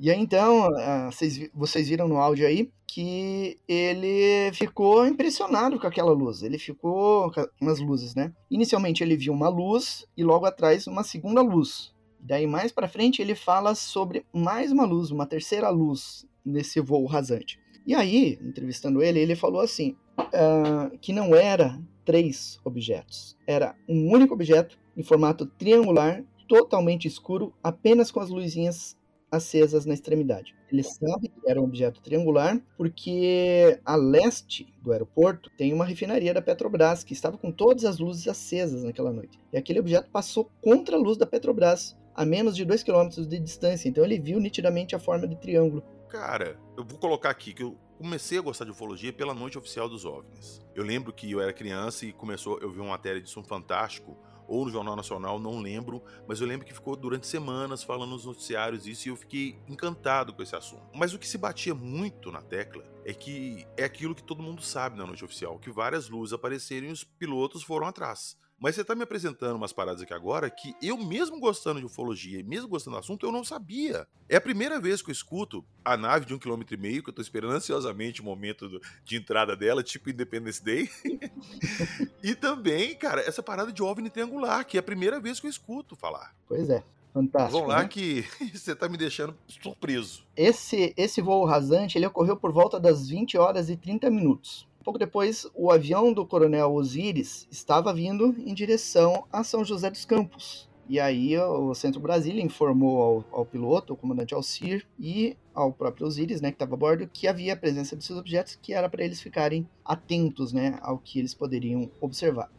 E aí, então, ah, vocês viram no áudio aí que ele ficou impressionado com aquela luz. Ele ficou com as luzes, né? Inicialmente ele viu uma luz e logo atrás uma segunda luz. Daí mais para frente ele fala sobre mais uma luz, uma terceira luz nesse voo rasante. E aí, entrevistando ele, ele falou assim uh, que não era três objetos, era um único objeto em formato triangular, totalmente escuro, apenas com as luzinhas acesas na extremidade. Ele sabe que era um objeto triangular porque a leste do aeroporto tem uma refinaria da Petrobras que estava com todas as luzes acesas naquela noite. E aquele objeto passou contra a luz da Petrobras a menos de 2 km de distância, então ele viu nitidamente a forma de triângulo. Cara, eu vou colocar aqui que eu comecei a gostar de ufologia pela noite oficial dos OVNIs. Eu lembro que eu era criança e começou, eu vi uma matéria de Som Fantástico ou no Jornal Nacional, não lembro, mas eu lembro que ficou durante semanas falando nos noticiários isso e eu fiquei encantado com esse assunto. Mas o que se batia muito na tecla é que é aquilo que todo mundo sabe na noite oficial, que várias luzes apareceram e os pilotos foram atrás. Mas você tá me apresentando umas paradas aqui agora que eu, mesmo gostando de ufologia e mesmo gostando do assunto, eu não sabia. É a primeira vez que eu escuto a nave de um quilômetro e meio, que eu tô esperando ansiosamente o momento do, de entrada dela, tipo Independence Day. (laughs) e também, cara, essa parada de OVNI triangular, que é a primeira vez que eu escuto falar. Pois é. Fantástico. Vamos lá né? que (laughs) você tá me deixando surpreso. Esse, esse voo rasante, ele ocorreu por volta das 20 horas e 30 minutos. Pouco depois, o avião do coronel Osiris estava vindo em direção a São José dos Campos. E aí o Centro Brasília informou ao, ao piloto, ao comandante Alcir e ao próprio Osiris, né, que estava a bordo, que havia a presença desses objetos, que era para eles ficarem atentos, né, ao que eles poderiam observar.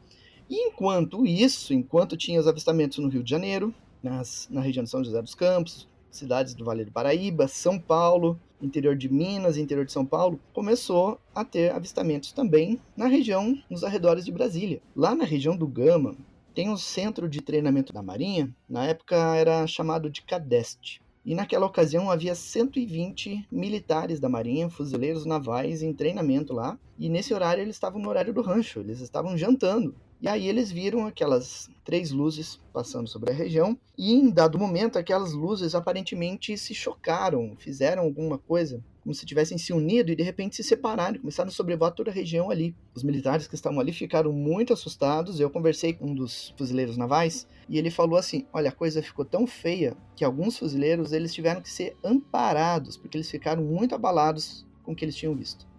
E enquanto isso, enquanto tinha os avistamentos no Rio de Janeiro, nas, na região de São José dos Campos, cidades do Vale do Paraíba, São Paulo, interior de Minas, interior de São Paulo, começou a ter avistamentos também na região, nos arredores de Brasília. Lá na região do Gama, tem um centro de treinamento da Marinha, na época era chamado de CADEST. E naquela ocasião havia 120 militares da Marinha, fuzileiros navais em treinamento lá. E nesse horário eles estavam no horário do rancho, eles estavam jantando. E aí eles viram aquelas três luzes passando sobre a região, e em dado momento aquelas luzes aparentemente se chocaram, fizeram alguma coisa, como se tivessem se unido e de repente se separaram, começaram a sobrevoar toda a região ali. Os militares que estavam ali ficaram muito assustados. Eu conversei com um dos fuzileiros navais e ele falou assim: "Olha, a coisa ficou tão feia que alguns fuzileiros eles tiveram que ser amparados porque eles ficaram muito abalados com o que eles tinham visto."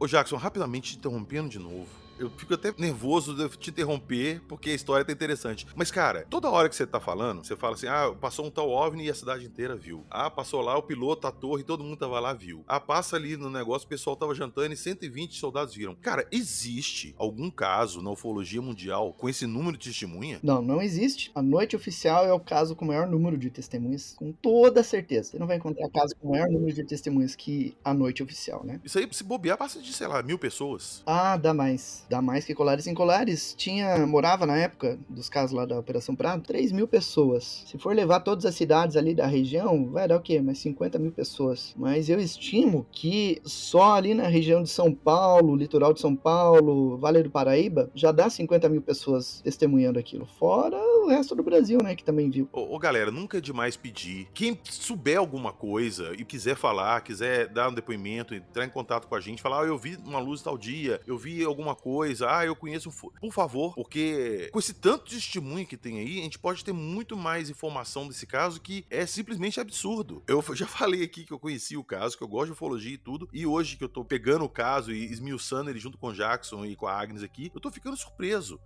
Ô Jackson, rapidamente interrompendo de novo. Eu fico até nervoso de te interromper, porque a história tá interessante. Mas, cara, toda hora que você tá falando, você fala assim: ah, passou um tal OVNI e a cidade inteira viu. Ah, passou lá o piloto, a torre, todo mundo tava lá, viu. Ah, passa ali no negócio, o pessoal tava jantando e 120 soldados viram. Cara, existe algum caso na ufologia mundial com esse número de testemunha? Não, não existe. A noite oficial é o caso com o maior número de testemunhas, com toda certeza. Você não vai encontrar caso com o maior número de testemunhas que a noite oficial, né? Isso aí, se bobear, passa de, sei lá, mil pessoas. Ah, dá mais dá mais que Colares. Em Colares tinha, morava na época dos casos lá da Operação Prado, 3 mil pessoas. Se for levar todas as cidades ali da região, vai dar o quê? Mais 50 mil pessoas. Mas eu estimo que só ali na região de São Paulo, litoral de São Paulo, Vale do Paraíba, já dá 50 mil pessoas testemunhando aquilo. Fora o resto do Brasil, né, que também viu. Ô, ô galera, nunca é demais pedir. Quem souber alguma coisa e quiser falar, quiser dar um depoimento, entrar em contato com a gente, falar, ah, eu vi uma luz tal dia, eu vi alguma coisa ah, eu conheço. Por favor, porque com esse tanto de testemunho que tem aí, a gente pode ter muito mais informação desse caso que é simplesmente absurdo. Eu (laughs) já falei aqui que eu conheci o caso, que eu gosto de ufologia e tudo, e hoje que eu tô pegando o caso e esmiuçando ele junto com o Jackson e com a Agnes aqui, eu tô ficando surpreso.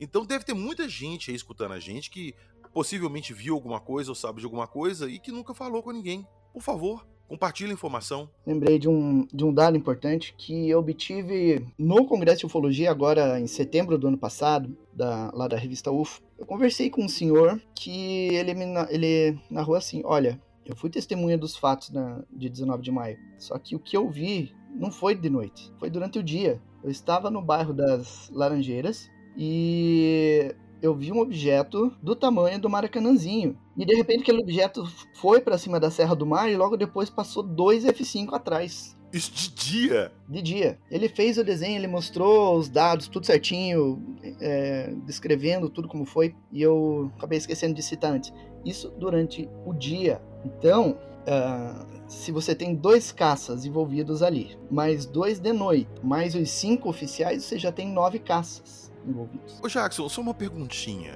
Então deve ter muita gente aí escutando a gente que possivelmente viu alguma coisa ou sabe de alguma coisa e que nunca falou com ninguém. Por favor, Compartilhe a informação. Lembrei de um, de um dado importante que eu obtive no Congresso de Ufologia, agora em setembro do ano passado, da, lá da revista UFO. Eu conversei com um senhor que ele, me, ele narrou assim: olha, Eu fui testemunha dos fatos na, de 19 de maio. Só que o que eu vi não foi de noite, foi durante o dia. Eu estava no bairro das Laranjeiras e eu vi um objeto do tamanho do Maracanãzinho. E de repente aquele objeto foi para cima da Serra do Mar e logo depois passou dois F5 atrás. Isso de dia? De dia. Ele fez o desenho, ele mostrou os dados, tudo certinho, é, descrevendo tudo como foi. E eu acabei esquecendo de citar antes. Isso durante o dia. Então, uh, se você tem dois caças envolvidos ali, mais dois de noite, mais os cinco oficiais, você já tem nove caças envolvidos. Ô Jackson, só uma perguntinha.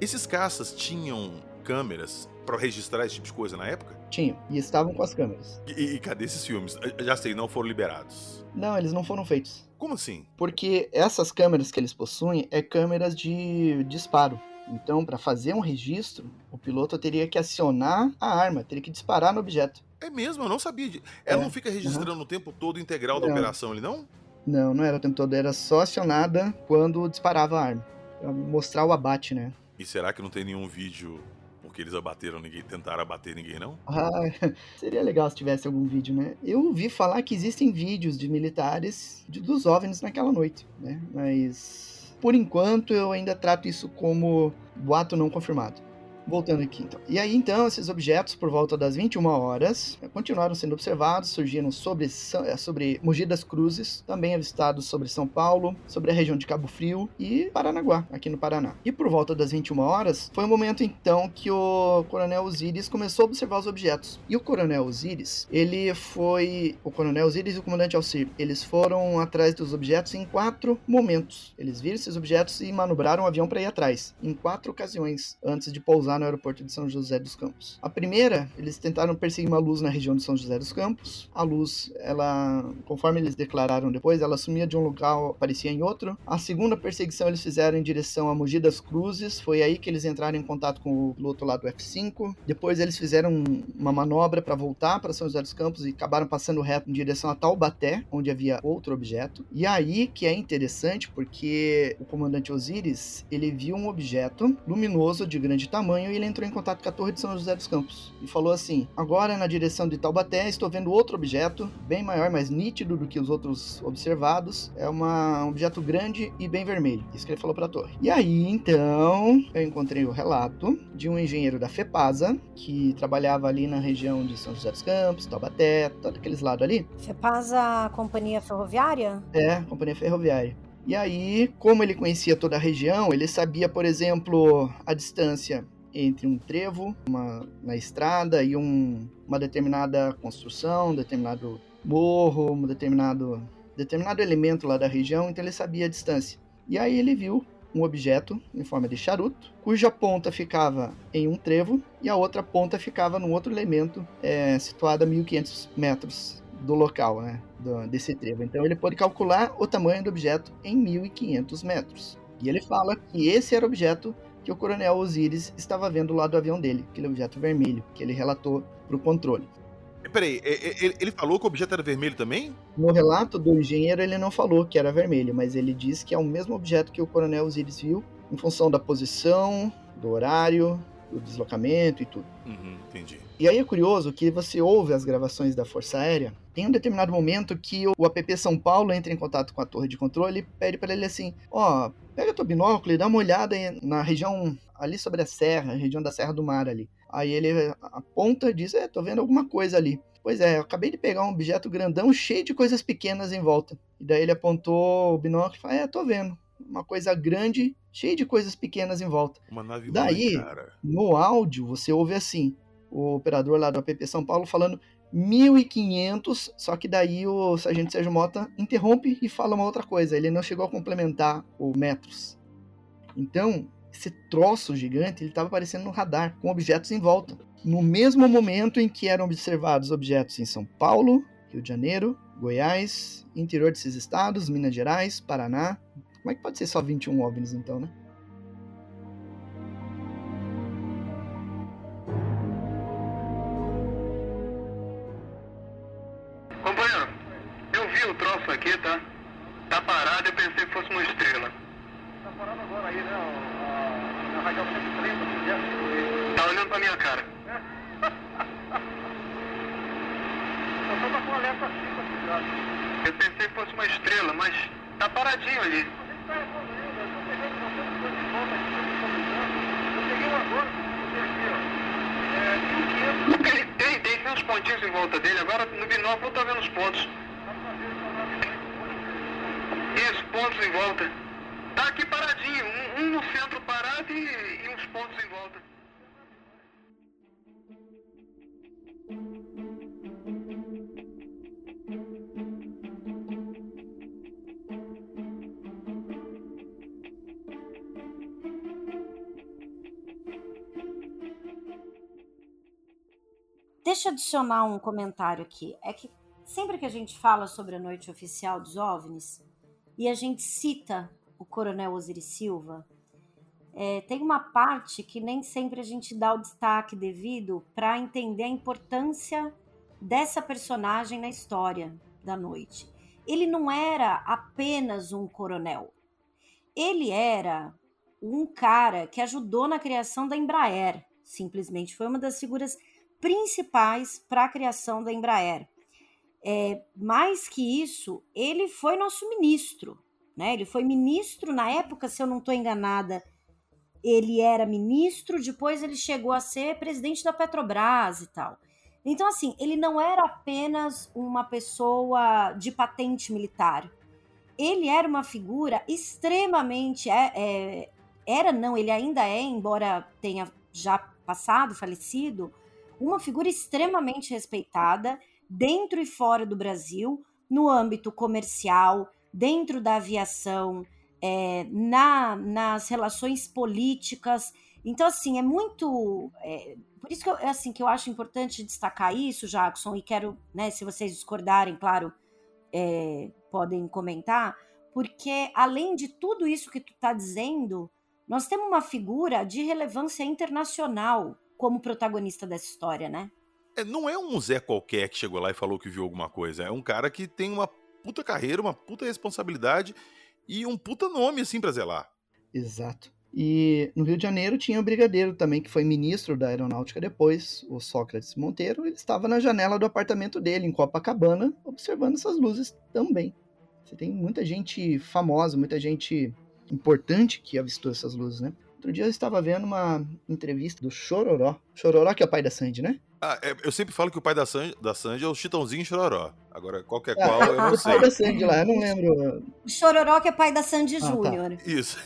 Esses caças tinham câmeras para registrar esse tipo de coisa na época? Tinham, e estavam com as câmeras. E, e, cadê esses filmes? Já sei, não foram liberados. Não, eles não foram feitos. Como assim? Porque essas câmeras que eles possuem é câmeras de disparo. Então, para fazer um registro, o piloto teria que acionar a arma, teria que disparar no objeto. É mesmo, eu não sabia. De... Ela é. não fica registrando uhum. o tempo todo integral da não. operação, ele não? Não, não era o tempo todo, era só acionada quando disparava a arma. Pra mostrar o abate, né? E será que não tem nenhum vídeo porque eles abateram ninguém, tentaram abater ninguém, não? Ah, (laughs) seria legal se tivesse algum vídeo, né? Eu ouvi falar que existem vídeos de militares de, dos OVNIs naquela noite, né? Mas por enquanto eu ainda trato isso como boato não confirmado. Voltando aqui, então. E aí, então, esses objetos, por volta das 21 horas, continuaram sendo observados, surgiram sobre, eh, sobre Mogi das Cruzes, também avistados sobre São Paulo, sobre a região de Cabo Frio e Paranaguá, aqui no Paraná. E por volta das 21 horas, foi o momento, então, que o Coronel Osiris começou a observar os objetos. E o Coronel Osiris, ele foi... O Coronel Osiris e o Comandante Alcir, eles foram atrás dos objetos em quatro momentos. Eles viram esses objetos e manobraram o avião para ir atrás, em quatro ocasiões, antes de pousar no aeroporto de São José dos Campos. A primeira, eles tentaram perseguir uma luz na região de São José dos Campos. A luz, ela, conforme eles declararam depois, ela sumia de um local, aparecia em outro. A segunda perseguição eles fizeram em direção a Mogi das Cruzes. Foi aí que eles entraram em contato com o piloto lá do F5. Depois eles fizeram uma manobra para voltar para São José dos Campos e acabaram passando reto em direção a Taubaté, onde havia outro objeto. E aí que é interessante porque o comandante Osiris, ele viu um objeto luminoso de grande tamanho e ele entrou em contato com a Torre de São José dos Campos e falou assim: Agora na direção de Taubaté estou vendo outro objeto, bem maior, mais nítido do que os outros observados. É uma, um objeto grande e bem vermelho. Isso que ele falou para a torre. E aí então eu encontrei o relato de um engenheiro da FEPASA que trabalhava ali na região de São José dos Campos, Taubaté, todos aqueles lados ali. FEPASA, companhia ferroviária? É, companhia ferroviária. E aí, como ele conhecia toda a região, ele sabia, por exemplo, a distância entre um trevo uma, na estrada e um, uma determinada construção, um determinado morro, um determinado, determinado elemento lá da região, então ele sabia a distância. E aí ele viu um objeto em forma de charuto, cuja ponta ficava em um trevo e a outra ponta ficava num outro elemento é, situado a 1500 metros do local, né, do, desse trevo. Então ele pôde calcular o tamanho do objeto em 1500 metros. E ele fala que esse era o objeto que o coronel Osiris estava vendo lá do avião dele, aquele objeto vermelho que ele relatou para o controle. Peraí, ele falou que o objeto era vermelho também? No relato do engenheiro, ele não falou que era vermelho, mas ele disse que é o mesmo objeto que o coronel Osiris viu, em função da posição, do horário, do deslocamento e tudo. Uhum, entendi. E aí é curioso que você ouve as gravações da Força Aérea, tem um determinado momento que o APP São Paulo entra em contato com a torre de controle e pede para ele assim: ó, oh, pega teu binóculo e dá uma olhada na região ali sobre a serra, a região da Serra do Mar ali. Aí ele aponta e diz: é, tô vendo alguma coisa ali. Pois é, eu acabei de pegar um objeto grandão cheio de coisas pequenas em volta. E daí ele apontou o binóculo e falou: é, tô vendo. Uma coisa grande, cheia de coisas pequenas em volta. Uma nave Daí, mãe, no áudio, você ouve assim: o operador lá do APP São Paulo falando 1500, só que daí o sargento Sérgio Mota interrompe e fala uma outra coisa, ele não chegou a complementar o metros. Então, esse troço gigante, ele estava aparecendo no radar, com objetos em volta. No mesmo momento em que eram observados objetos em São Paulo, Rio de Janeiro, Goiás, interior desses estados, Minas Gerais, Paraná. Como é que pode ser só 21 OVNIs então, né? Tá olhando pra minha (laughs) cara. Eu pensei que fosse uma estrela, mas tá paradinho ali. Tem, tem, tem, tem uns pontinhos em volta dele. Agora no binóculo eu tô vendo os pontos. Isso, pontos em volta. Tá aqui paradinho, um, um no centro parado e, e uns pontos em volta. Deixa eu adicionar um comentário aqui. É que sempre que a gente fala sobre a noite oficial dos OVNIs e a gente cita o Coronel Osiris Silva, é, tem uma parte que nem sempre a gente dá o destaque devido para entender a importância dessa personagem na história da noite. Ele não era apenas um coronel. Ele era um cara que ajudou na criação da Embraer, simplesmente foi uma das figuras principais para a criação da Embraer. É, mais que isso, ele foi nosso ministro, né? Ele foi ministro na época, se eu não estou enganada, ele era ministro, depois ele chegou a ser presidente da Petrobras e tal. Então, assim, ele não era apenas uma pessoa de patente militar. Ele era uma figura extremamente. É, é, era, não, ele ainda é, embora tenha já passado, falecido, uma figura extremamente respeitada dentro e fora do Brasil, no âmbito comercial, dentro da aviação, é, na, nas relações políticas. Então, assim, é muito. É, por isso que eu, é assim, que eu acho importante destacar isso, Jackson, e quero, né, se vocês discordarem, claro, é, podem comentar, porque além de tudo isso que tu está dizendo, nós temos uma figura de relevância internacional como protagonista dessa história, né? É, não é um Zé qualquer que chegou lá e falou que viu alguma coisa. É um cara que tem uma puta carreira, uma puta responsabilidade e um puta nome, assim, pra zelar. Exato. E no Rio de Janeiro tinha o Brigadeiro também, que foi ministro da Aeronáutica depois, o Sócrates Monteiro. Ele estava na janela do apartamento dele, em Copacabana, observando essas luzes também. Você tem muita gente famosa, muita gente importante que avistou essas luzes, né? Outro dia eu estava vendo uma entrevista do Chororó. Chororó que é o pai da Sandy, né? Ah, é, eu sempre falo que o pai da Sandy, da Sandy é o Chitãozinho Chororó. Agora, qualquer é ah, qual, eu não o sei. O pai da Sandy lá, eu não lembro. O Chororó que é pai da Sandy ah, tá. Júnior. Tá. Isso.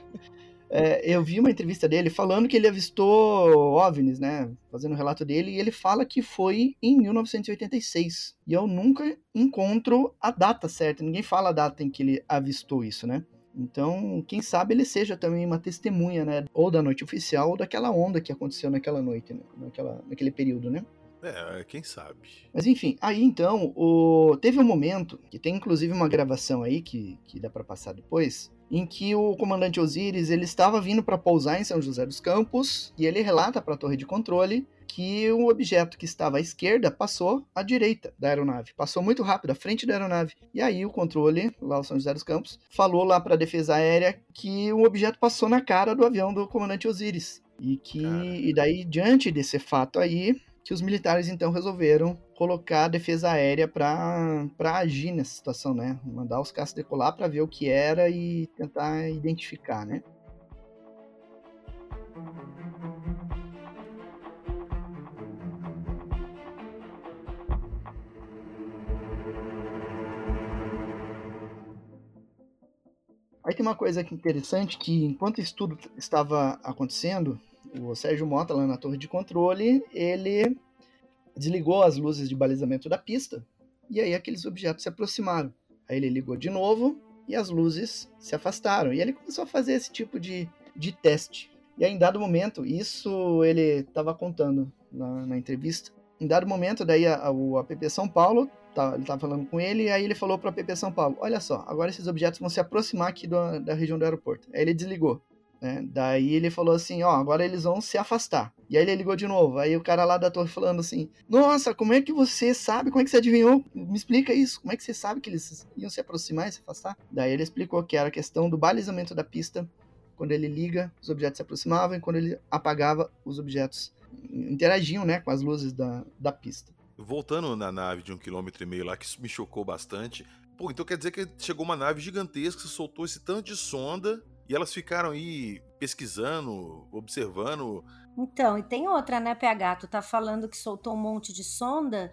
(laughs) é, eu vi uma entrevista dele falando que ele avistou OVNIs, né? Fazendo o relato dele, e ele fala que foi em 1986. E eu nunca encontro a data certa. Ninguém fala a data em que ele avistou isso, né? Então, quem sabe ele seja também uma testemunha, né? Ou da noite oficial, ou daquela onda que aconteceu naquela noite, né? naquela, naquele período, né? É, quem sabe. Mas enfim, aí então, o... teve um momento, que tem inclusive uma gravação aí, que, que dá para passar depois, em que o comandante Osiris ele estava vindo para pousar em São José dos Campos, e ele relata para a torre de controle que um objeto que estava à esquerda passou à direita da aeronave. Passou muito rápido, à frente da aeronave. E aí o controle, lá o São José dos Campos, falou lá para a defesa aérea que o objeto passou na cara do avião do comandante Osiris. E que e daí diante desse fato aí, que os militares então resolveram colocar a defesa aérea para agir nessa situação, né? Mandar os caças decolar para ver o que era e tentar identificar, né? Aí tem uma coisa aqui interessante que enquanto o estudo estava acontecendo, o Sérgio Mota lá na torre de controle, ele desligou as luzes de balizamento da pista e aí aqueles objetos se aproximaram. Aí ele ligou de novo e as luzes se afastaram. E ele começou a fazer esse tipo de, de teste. E aí, em dado momento, isso ele estava contando na, na, entrevista. Em dado momento, daí a, a, o APP São Paulo tá, ele estava falando com ele, e aí ele falou para a PP São Paulo: Olha só, agora esses objetos vão se aproximar aqui do, da região do aeroporto. Aí ele desligou. Né? Daí ele falou assim: Ó, agora eles vão se afastar. E aí ele ligou de novo. Aí o cara lá da torre falando assim: Nossa, como é que você sabe? Como é que você adivinhou? Me explica isso. Como é que você sabe que eles iam se aproximar e se afastar? Daí ele explicou que era a questão do balizamento da pista. Quando ele liga, os objetos se aproximavam, e quando ele apagava, os objetos interagiam né, com as luzes da, da pista. Voltando na nave de um quilômetro e meio lá, que isso me chocou bastante. Pô, então quer dizer que chegou uma nave gigantesca, soltou esse tanto de sonda e elas ficaram aí pesquisando, observando. Então, e tem outra, né, PH? Tu tá falando que soltou um monte de sonda,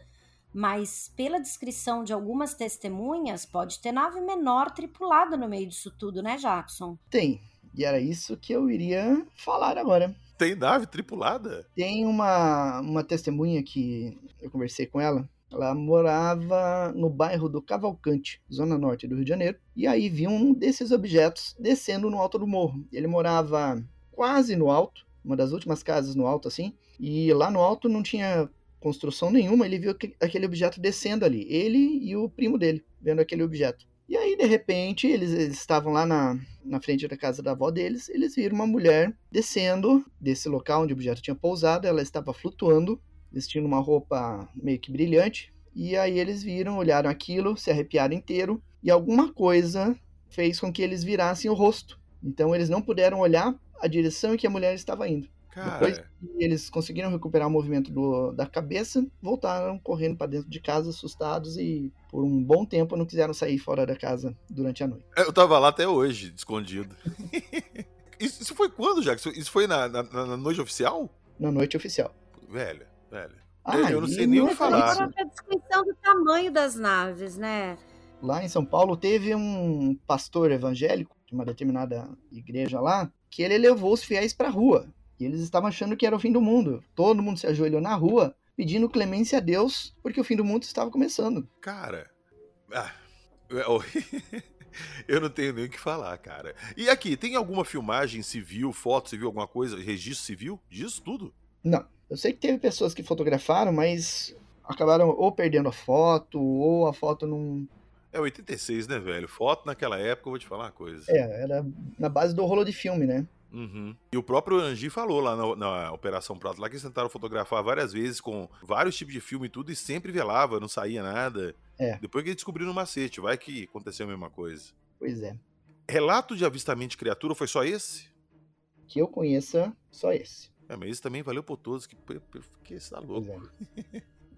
mas pela descrição de algumas testemunhas, pode ter nave menor tripulada no meio disso tudo, né, Jackson? Tem. E era isso que eu iria falar agora. Tem nave tripulada? Tem uma, uma testemunha que eu conversei com ela. Ela morava no bairro do Cavalcante, zona norte do Rio de Janeiro, e aí viu um desses objetos descendo no alto do morro. Ele morava quase no alto, uma das últimas casas no alto assim, e lá no alto não tinha construção nenhuma, ele viu aquele objeto descendo ali. Ele e o primo dele vendo aquele objeto. E aí, de repente, eles, eles, estavam lá na, na frente da casa da avó deles, eles viram uma mulher descendo desse local onde o objeto tinha pousado, ela estava flutuando, vestindo uma roupa meio que brilhante. E aí eles viram, olharam aquilo, se arrepiaram inteiro, e alguma coisa fez com que eles virassem o rosto. Então eles não puderam olhar a direção em que a mulher estava indo. Cara. Depois que eles conseguiram recuperar o movimento do, da cabeça, voltaram correndo para dentro de casa, assustados, e por um bom tempo não quiseram sair fora da casa durante a noite. Eu tava lá até hoje, escondido. (laughs) isso, isso, foi quando, Jackson? Isso foi na, na, na, noite oficial? Na noite oficial. Velho, velho. Ah, eu não sei nem o que falar. Agora a descrição do tamanho das naves, né? Lá em São Paulo teve um pastor evangélico de uma determinada igreja lá que ele levou os fiéis para a rua e eles estavam achando que era o fim do mundo. Todo mundo se ajoelhou na rua pedindo clemência a Deus, porque o fim do mundo estava começando. Cara. Ah, (laughs) eu não tenho nem o que falar, cara. E aqui, tem alguma filmagem civil, foto civil, alguma coisa, registro civil disso tudo? Não. Eu sei que teve pessoas que fotografaram, mas acabaram ou perdendo a foto, ou a foto não. É 86, né, velho? Foto naquela época, eu vou te falar uma coisa. É, era na base do rolo de filme, né? Uhum. E o próprio Angi falou lá na, na, Operação Prato, lá que eles tentaram fotografar várias vezes com vários tipos de filme e tudo, e sempre velava, não saía nada. É. Depois que eles descobriram o macete, vai que aconteceu a mesma coisa. Pois é. Relato de avistamento de criatura foi só esse? Que eu conheça, só esse. É, mas esse também valeu por todos, que, que está louco.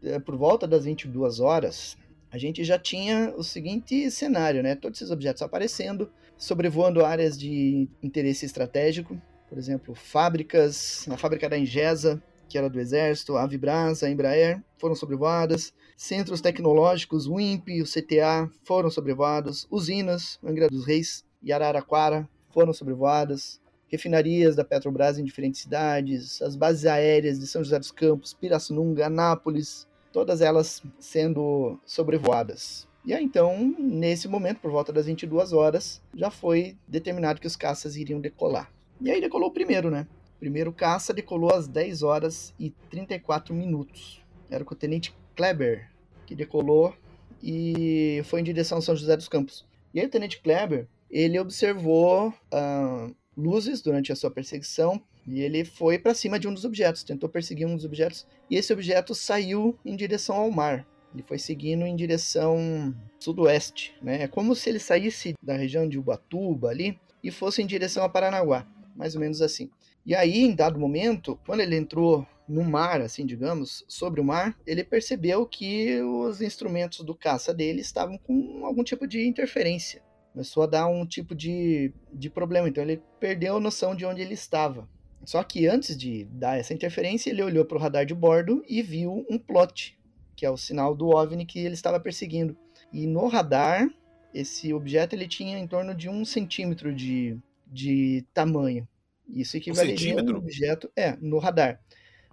É. é. Por volta das 22 horas, a gente já tinha o seguinte cenário, né? Todos esses objetos aparecendo, sobrevoando áreas de interesse estratégico, por exemplo, fábricas, a fábrica da Ingesa, que era do Exército, a Avibras, a Embraer, foram sobrevoadas, centros tecnológicos, o INPE, o CTA foram sobrevoados, usinas, Angra dos Reis e Araraquara foram sobrevoadas, refinarias da Petrobras em diferentes cidades, as bases aéreas de São José dos Campos, Pirassununga, Anápolis, todas elas sendo sobrevoadas. E aí, então, nesse momento, por volta das 22 horas, já foi determinado que os caças iriam decolar. E aí decolou o primeiro, né? O primeiro caça decolou às 10 horas e 34 minutos. Era o tenente Kleber que decolou e foi em direção a São José dos Campos. E aí o tenente Kleber, ele observou uh, luzes durante a sua perseguição e ele foi para cima de um dos objetos, tentou perseguir um dos objetos e esse objeto saiu em direção ao mar. Ele foi seguindo em direção sudoeste, né? É como se ele saísse da região de Ubatuba ali e fosse em direção a Paranaguá, mais ou menos assim. E aí, em dado momento, quando ele entrou no mar, assim, digamos, sobre o mar, ele percebeu que os instrumentos do caça dele estavam com algum tipo de interferência. Começou a dar um tipo de, de problema, então ele perdeu a noção de onde ele estava. Só que antes de dar essa interferência, ele olhou para o radar de bordo e viu um plot que é o sinal do OVNI que ele estava perseguindo. E no radar, esse objeto ele tinha em torno de um centímetro de, de tamanho. Isso equivaleria um a um objeto. É, no radar.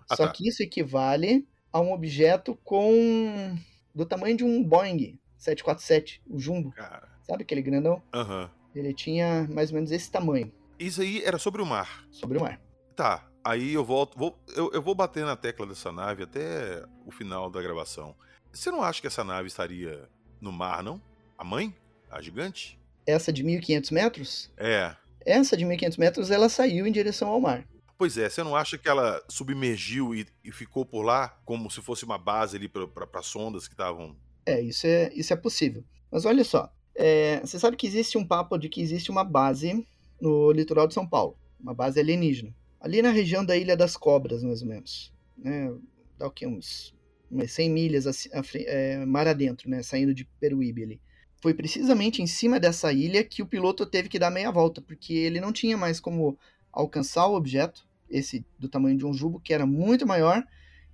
Ah, Só tá. que isso equivale a um objeto com. do tamanho de um Boeing 747, o Jumbo. Cara. Sabe aquele grandão? Uhum. Ele tinha mais ou menos esse tamanho. Isso aí era sobre o mar. Sobre o mar. Tá. Aí eu volto, vou, eu, eu vou bater na tecla dessa nave até o final da gravação. Você não acha que essa nave estaria no mar, não? A mãe? A gigante? Essa de 1500 metros? É. Essa de 1500 metros, ela saiu em direção ao mar. Pois é, você não acha que ela submergiu e, e ficou por lá como se fosse uma base ali para sondas que estavam. É isso, é, isso é possível. Mas olha só, é, você sabe que existe um papo de que existe uma base no litoral de São Paulo, uma base alienígena ali na região da Ilha das Cobras, mais ou menos. Né? Dá o quê? Uns umas 100 milhas a, a, é, mar adentro, né, saindo de Peruíbe ali. Foi precisamente em cima dessa ilha que o piloto teve que dar meia volta, porque ele não tinha mais como alcançar o objeto, esse do tamanho de um jubo, que era muito maior,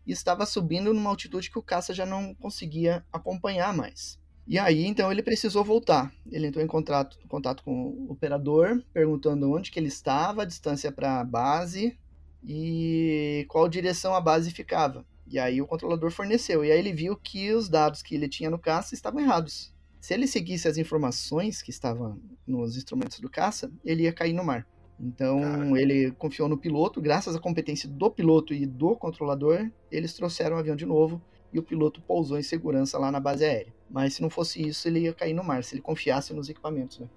e estava subindo numa altitude que o caça já não conseguia acompanhar mais. E aí, então, ele precisou voltar. Ele entrou em contato, contato com o operador, perguntando onde que ele estava, a distância para a base e qual direção a base ficava. E aí o controlador forneceu. E aí ele viu que os dados que ele tinha no caça estavam errados. Se ele seguisse as informações que estavam nos instrumentos do caça, ele ia cair no mar. Então ele confiou no piloto, graças à competência do piloto e do controlador, eles trouxeram o avião de novo e o piloto pousou em segurança lá na base aérea. Mas se não fosse isso, ele ia cair no mar, se ele confiasse nos equipamentos, né?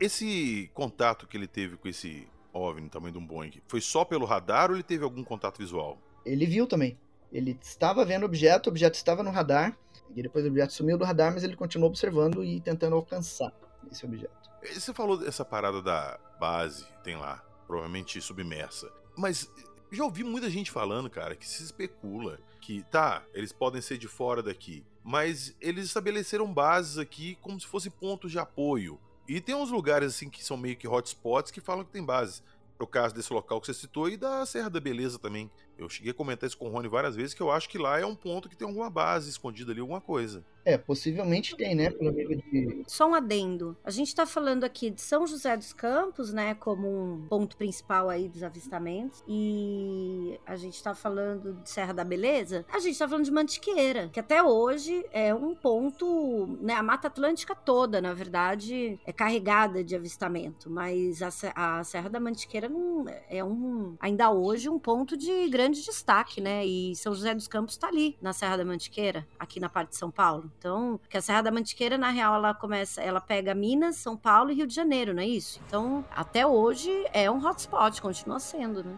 Esse contato que ele teve com esse OVNI, tamanho de um Boeing, foi só pelo radar ou ele teve algum contato visual? Ele viu também. Ele estava vendo o objeto, o objeto estava no radar, e depois o objeto sumiu do radar, mas ele continuou observando e tentando alcançar esse objeto. Você falou dessa parada da base, tem lá, provavelmente submersa. Mas já ouvi muita gente falando, cara, que se especula que, tá, eles podem ser de fora daqui, mas eles estabeleceram bases aqui como se fossem pontos de apoio. E tem uns lugares assim que são meio que hotspots que falam que tem bases. No caso desse local que você citou e da Serra da Beleza também. Eu cheguei a comentar isso com o Rony várias vezes, que eu acho que lá é um ponto que tem alguma base escondida ali, alguma coisa. É, possivelmente tem, né? Pelo nível de. Só um adendo. A gente tá falando aqui de São José dos Campos, né? Como um ponto principal aí dos avistamentos. E a gente tá falando de Serra da Beleza. A gente tá falando de Mantiqueira, que até hoje é um ponto, né? A Mata Atlântica toda, na verdade, é carregada de avistamento. Mas a, a Serra da Mantiqueira não, é um, ainda hoje, um ponto de grande grande destaque, né? E São José dos Campos está ali, na Serra da Mantiqueira, aqui na parte de São Paulo. Então, que a Serra da Mantiqueira, na real, ela começa, ela pega Minas, São Paulo e Rio de Janeiro, não é isso? Então, até hoje é um hotspot, continua sendo, né?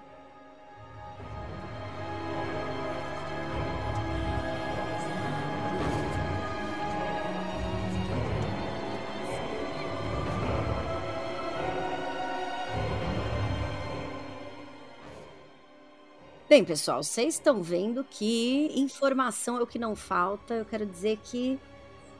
Bem, pessoal, vocês estão vendo que informação é o que não falta. Eu quero dizer que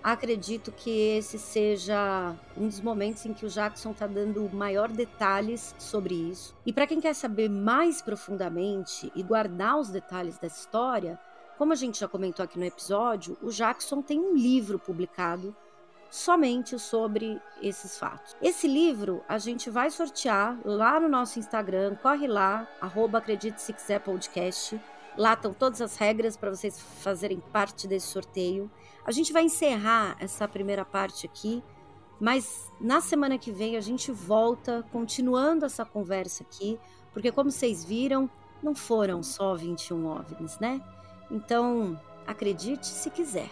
acredito que esse seja um dos momentos em que o Jackson está dando maior detalhes sobre isso. E para quem quer saber mais profundamente e guardar os detalhes dessa história, como a gente já comentou aqui no episódio, o Jackson tem um livro publicado somente sobre esses fatos. Esse livro a gente vai sortear lá no nosso Instagram, corre lá, arroba acredite se quiser podcast. Lá estão todas as regras para vocês fazerem parte desse sorteio. A gente vai encerrar essa primeira parte aqui, mas na semana que vem a gente volta continuando essa conversa aqui, porque como vocês viram, não foram só 21 OVNIs, né? Então, acredite se quiser.